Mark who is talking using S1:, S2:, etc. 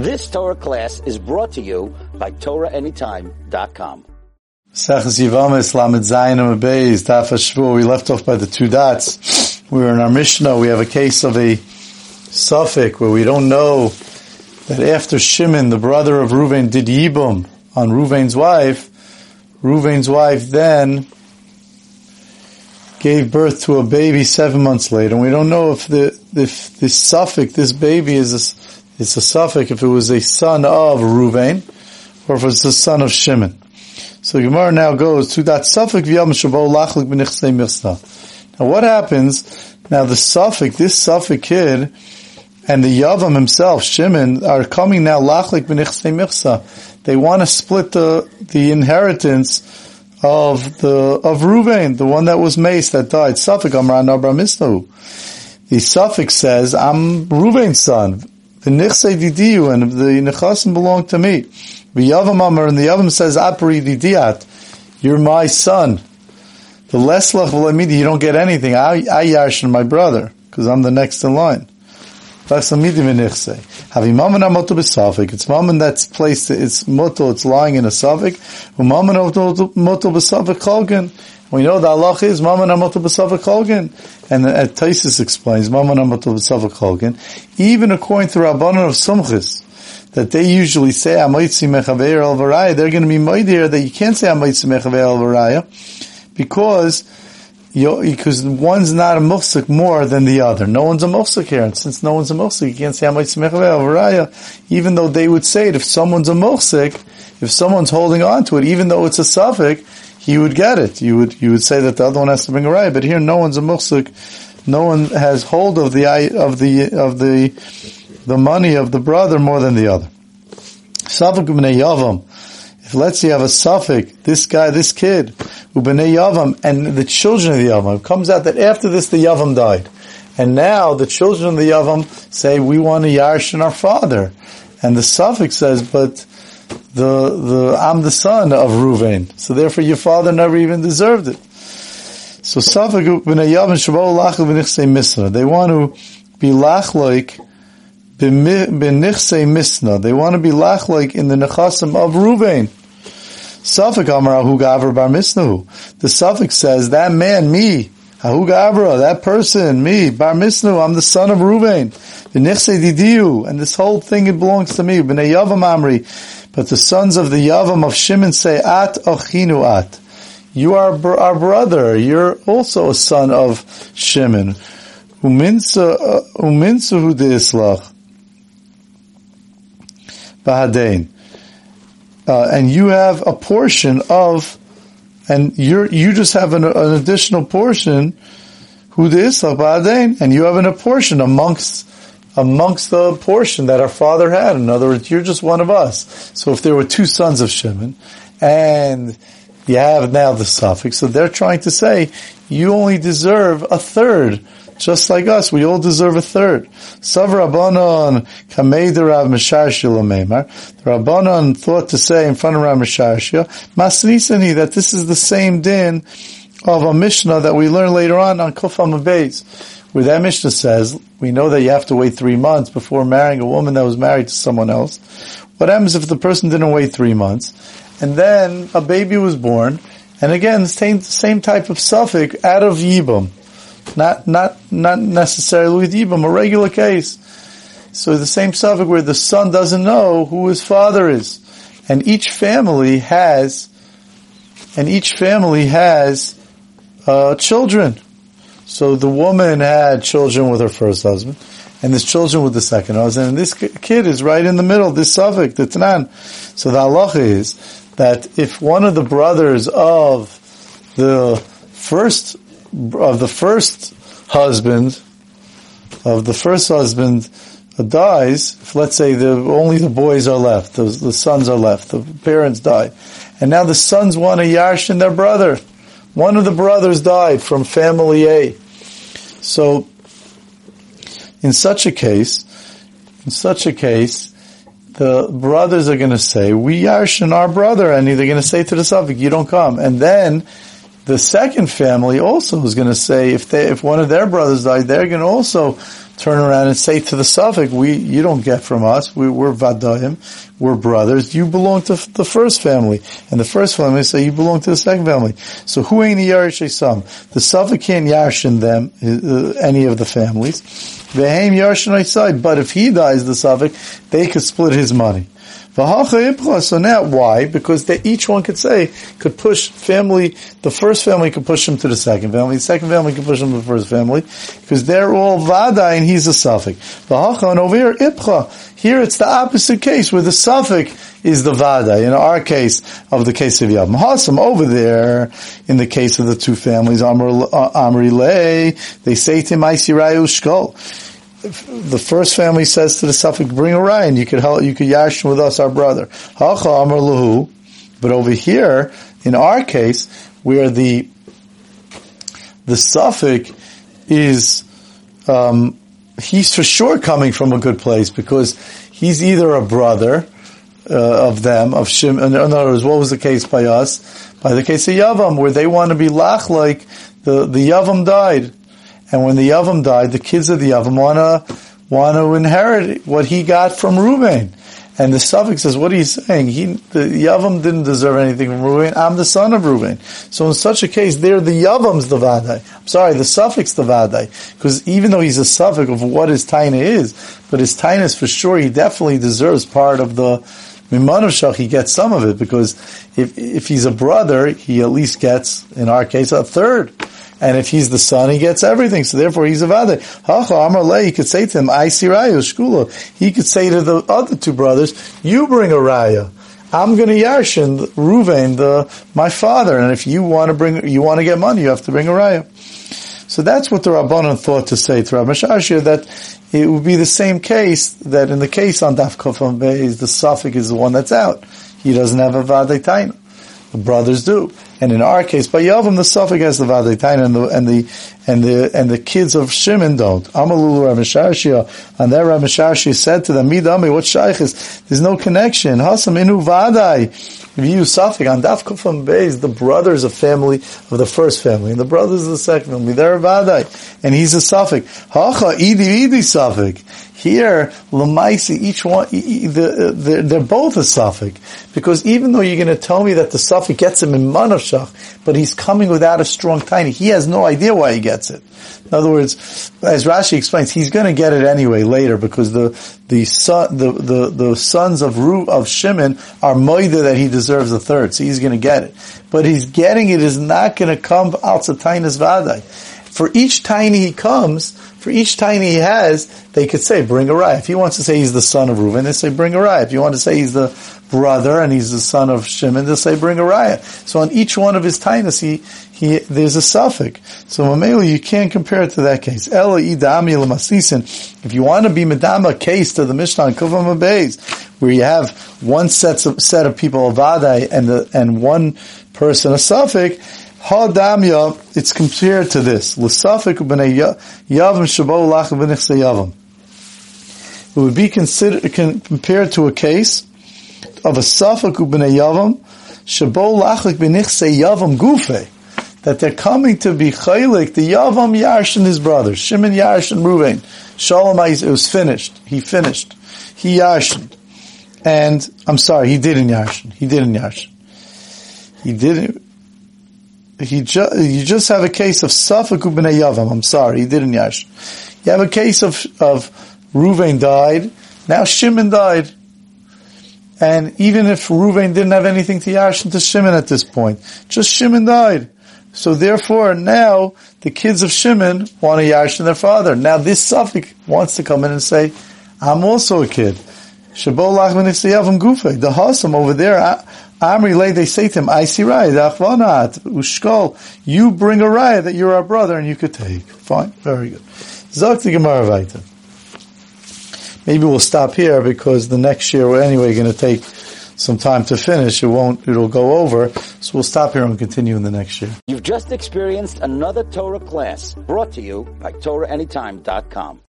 S1: This Torah class is brought to you by TorahAnytime.com.
S2: We left off by the two dots. We were in our Mishnah. We have a case of a Suffolk where we don't know that after Shimon, the brother of Reuven, did Yibum on Reuven's wife. Reuven's wife then gave birth to a baby seven months later, and we don't know if the if this Suffolk, this baby is a, it's a suffix, if it was a son of Reuven, or if it's a son of Shimon. So Gemara now goes to that suffix v'yam shabo lachlik b'nichsei. Now what happens? Now the suffix, this suffix kid, and the Yavam himself, Shimon, are coming now lachlik b'nichsei michsa. They want to split the the inheritance of the of Ruvain, the one that was maced that died. Suffix Amran Abra. The suffix says, "I'm Ruvain's son." The nichsei didiu and the nechasim belong to me. The Yavam Amar and the Yavam says, "Apri didiat." You're my son. The leslach v'lamidi, you don't get anything. I, I yarshin my brother because I'm the next in line. It's mammon that's placed, it's motel, it's lying in a suffix. We know the Allah is mammon motel b'savik kolgan. And uh, Taisus explains, mammon motel b'savik kolgan. Even according to Rabbanon of Sumchis, that they usually say Amaitzi Mechaveir Varaya, they're going to be mightier that you can't say Amaitzi Mechaveir Varaya because because one's not a mufsik more than the other. No one's a mufsik here, and since no one's a mufsik, you can't say Amaitzi even though they would say it if someone's a mufsik, if someone's holding on to it, even though it's a suffix, he would get it. You would you would say that the other one has to bring a raya, but here no one's a mufsik. No one has hold of the of the of the the money of the brother more than the other. Suffix yavam. If let's say you have a suffix, this guy, this kid, ubnei yavam, and the children of the yavam, it comes out that after this the yavam died. And now the children of the yavam say, we want to yarshin our father. And the suffix says, but the, the, I'm the son of Ruvain. So therefore your father never even deserved it. So. They want to be lachloik b'nichsei misna. They want to be lachloik in the nechasim of Ruvain. Suffolk Amar Bar Misnahu. The suffix says, that man, me, Ahu Gavra, that person, me, Bar Misnahu, I'm the son of Reuven. V'nichse Didiu, and this whole thing, it belongs to me. B'nei Yavam Amri. But the sons of the Yavam of Shimon say, At Achinu At. You are our brother. You're also a son of Shimon. Uminsa, uminsa hu de Bahadein uh, and you have a portion of, and you you just have an, an additional portion, who this and you have an, a portion amongst amongst the portion that our father had. In other words, you're just one of us. So if there were two sons of Shimon, and you have now the suffix, so they're trying to say you only deserve a third just like us, we all deserve a third. Sav Rabbanon kamei Rav Misharshia Lamemar. The Rabbanon thought to say in front of Rav Misharshia, Masnisani, that this is the same din of a Mishnah that we learn later on on Kufam Beis, where that Mishnah says, we know that you have to wait three months before marrying a woman that was married to someone else. What happens if the person didn't wait three months? And then a baby was born, and again, same, same type of suffix out of Yibam. Not, not, not necessarily with Yibam, a regular case. So the same suffix where the son doesn't know who his father is. And each family has, and each family has, uh, children. So the woman had children with her first husband, and there's children with the second husband, and this kid is right in the middle, this suffix, the Tanan. So the halacha is that if one of the brothers of the first of the first husband, of the first husband dies, if let's say the, only the boys are left, the, the sons are left, the parents die, and now the sons want a yarshin their brother. One of the brothers died from family A. So, in such a case, in such a case, the brothers are going to say, we yarshin our brother, and they're going to say to the suffix, you don't come. And then, the second family also is going to say if they, if one of their brothers died, they're going to also turn around and say to the Suffolk, we, you don't get from us, we, we're Vadayim, we're brothers, you belong to the first family. And the first family say you belong to the second family. So who ain't the Yarish Sam? The Suffolk can't Yarshin them, uh, any of the families. Vehem Yarshin side, but if he dies, the Suffolk, they could split his money. So now, why? Because they, each one could say, could push family, the first family could push him to the second family, the second family could push him to the first family, because they're all Vada and he's a Suffolk. And over here, Ipcha. Here it's the opposite case, where the Suffolk is the Vada, in our case, of the case of Yavam. Hasam, over there, in the case of the two families, Amri uh, Lay, they say to him, Shkol the first family says to the Suffolk, bring Orion, you could help, you could yash with us, our brother. But over here, in our case, where the, the Suffolk is, um, he's for sure coming from a good place because he's either a brother, uh, of them, of Shim, in other words, what was the case by us? By the case of Yavam, where they want to be lach like the, the Yavam died. And when the Yavam died, the kids of the Yavam wanna, want to inherit what he got from Reuben. And the Suffolk says, what are you saying? He, the Yavam didn't deserve anything from Reuben. I'm the son of Reuben. So in such a case, they're the Yavam's the Vadai. I'm sorry, the Suffolk's the Vadai. Because even though he's a Suffolk of what his Taina is, but his Taina is for sure, he definitely deserves part of the, Mimanushach, he gets some of it because if, if he's a brother, he at least gets, in our case, a third. And if he's the son, he gets everything. So therefore, he's a vade. Hacha Amar he could say to him, I see Raya, Shkula. He could say to the other two brothers, you bring a Raya. I'm going to Yarshin, Ruvain, the, my father. And if you want to bring, you want to get money, you have to bring a Raya. So that's what the Rabbanon thought to say to Rabbi Shashir, that it would be the same case that in the case on Daf Kofam Beis, the Suffolk is the one that's out. He doesn't have a Vadei Taina. The brothers do. And in our case, by Yavam, the Suffolk has the Vadetaina and the, and the, and the, and the kids of Shimon don't. Amalulu Rameshashia, and there Rameshashia said to them, Midami, what shaykh is? There's no connection. Hasam inu Vadai. View Suffolk on Daf Kufam Beis, the brothers of family of the first family, and the brothers of the second family, they're Vadai. And he's a Suffolk. Hacha, Idi Idi Suffolk. Here, Lamaisi, each one, uh, they're both a Suffolk. Because even though you're going to tell me that the Suffolk gets him in Manashach, but he's coming without a strong tiny, he has no idea why he gets it. In other words, as Rashi explains, he's going to get it anyway later because the the son, the, the, the sons of Ru, of Shimon are moida that he deserves a third, so he's going to get it. But he's getting it is not going to come out Tainas Vadai. For each tiny he comes, for each tiny he has, they could say, bring a rye. If he wants to say he's the son of Reuven, they say, bring a rye. If you want to say he's the brother and he's the son of Shimon, they'll say, bring a raya. So on each one of his tainas, he, he, there's a suffix. So Mamela, you can't compare it to that case. If you want to be medama case to the Mishnah in Kuvam where you have one set of, set of people of Vadai and the, and one person a suffix, Hadamya, it's compared to this. L'safik b'nei yavam shabo lach b'nechse yavam. It would be considered, compared to a case of a safak b'nei yavam shabo lachlik b'nechse yavam gufe. That they're coming to be chaylik, the yavam Yarsh and his brothers, Shimon Yarsh and Ruvain. Shalom it was finished. He finished. He Yarshed. And, I'm sorry, he didn't Yarshin. He didn't Yarshin. He didn't, he ju- you just have a case of Safak Yavam. I'm sorry, he didn't Yash. You have a case of of Ruvain died. Now Shimon died, and even if Ruvain didn't have anything to Yash and to Shimon at this point, just Shimon died. So therefore, now the kids of Shimon want to Yash their father. Now this Safik wants to come in and say, "I'm also a kid." Shabolach Gufe. The Hasam over there, Amri lay, they say to him, I see raya, achvanat, ushkol, you bring a raya that you're our brother and you could take. Fine, very good. Zok the Gemara Vaita. Maybe we'll stop here because the next year we're anyway going to take some time to finish. It won't, it'll go over. So we'll stop here and continue in the next year.
S1: You've just experienced another Torah class brought to you by TorahAnytime.com.